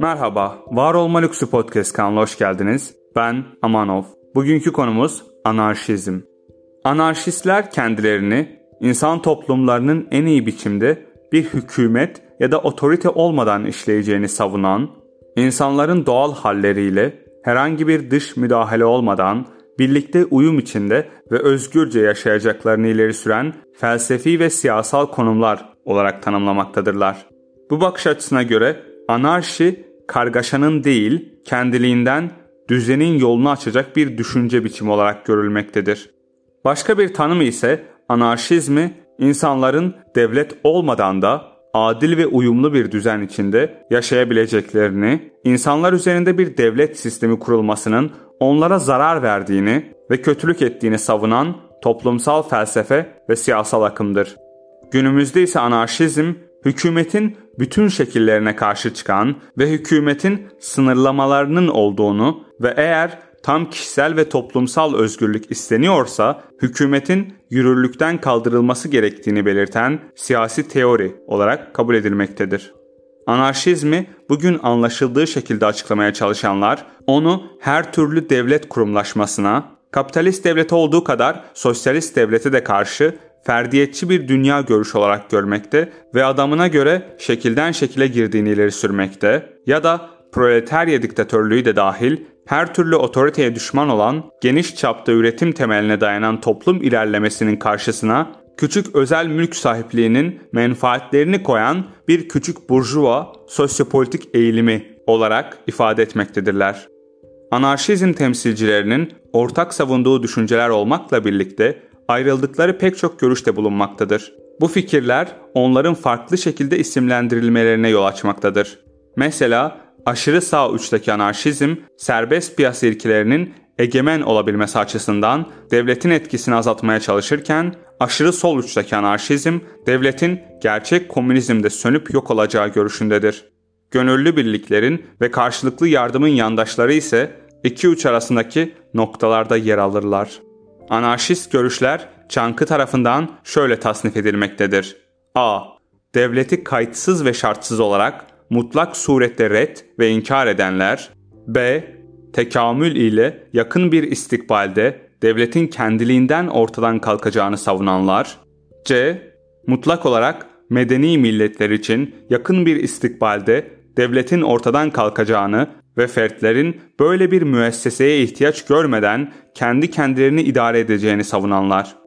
Merhaba, Var Olma Lüksü Podcast kanalına hoş geldiniz. Ben Amanov. Bugünkü konumuz anarşizm. Anarşistler kendilerini insan toplumlarının en iyi biçimde bir hükümet ya da otorite olmadan işleyeceğini savunan, insanların doğal halleriyle herhangi bir dış müdahale olmadan birlikte uyum içinde ve özgürce yaşayacaklarını ileri süren felsefi ve siyasal konumlar olarak tanımlamaktadırlar. Bu bakış açısına göre anarşi kargaşanın değil kendiliğinden düzenin yolunu açacak bir düşünce biçimi olarak görülmektedir. Başka bir tanımı ise anarşizmi insanların devlet olmadan da adil ve uyumlu bir düzen içinde yaşayabileceklerini, insanlar üzerinde bir devlet sistemi kurulmasının onlara zarar verdiğini ve kötülük ettiğini savunan toplumsal felsefe ve siyasal akımdır. Günümüzde ise anarşizm hükümetin bütün şekillerine karşı çıkan ve hükümetin sınırlamalarının olduğunu ve eğer tam kişisel ve toplumsal özgürlük isteniyorsa hükümetin yürürlükten kaldırılması gerektiğini belirten siyasi teori olarak kabul edilmektedir. Anarşizmi bugün anlaşıldığı şekilde açıklamaya çalışanlar onu her türlü devlet kurumlaşmasına, kapitalist devlete olduğu kadar sosyalist devlete de karşı ferdiyetçi bir dünya görüşü olarak görmekte ve adamına göre şekilden şekile girdiğini ileri sürmekte ya da proletarya diktatörlüğü de dahil her türlü otoriteye düşman olan geniş çapta üretim temeline dayanan toplum ilerlemesinin karşısına küçük özel mülk sahipliğinin menfaatlerini koyan bir küçük burjuva sosyopolitik eğilimi olarak ifade etmektedirler. Anarşizm temsilcilerinin ortak savunduğu düşünceler olmakla birlikte ayrıldıkları pek çok görüşte bulunmaktadır. Bu fikirler onların farklı şekilde isimlendirilmelerine yol açmaktadır. Mesela aşırı sağ uçtaki anarşizm, serbest piyasa ilkelerinin egemen olabilmesi açısından devletin etkisini azaltmaya çalışırken, aşırı sol uçtaki anarşizm, devletin gerçek komünizmde sönüp yok olacağı görüşündedir. Gönüllü birliklerin ve karşılıklı yardımın yandaşları ise iki uç arasındaki noktalarda yer alırlar. Anarşist görüşler Çankı tarafından şöyle tasnif edilmektedir. A. Devleti kayıtsız ve şartsız olarak mutlak surette red ve inkar edenler. B. Tekamül ile yakın bir istikbalde devletin kendiliğinden ortadan kalkacağını savunanlar. C. Mutlak olarak medeni milletler için yakın bir istikbalde devletin ortadan kalkacağını ve fertlerin böyle bir müesseseye ihtiyaç görmeden kendi kendilerini idare edeceğini savunanlar.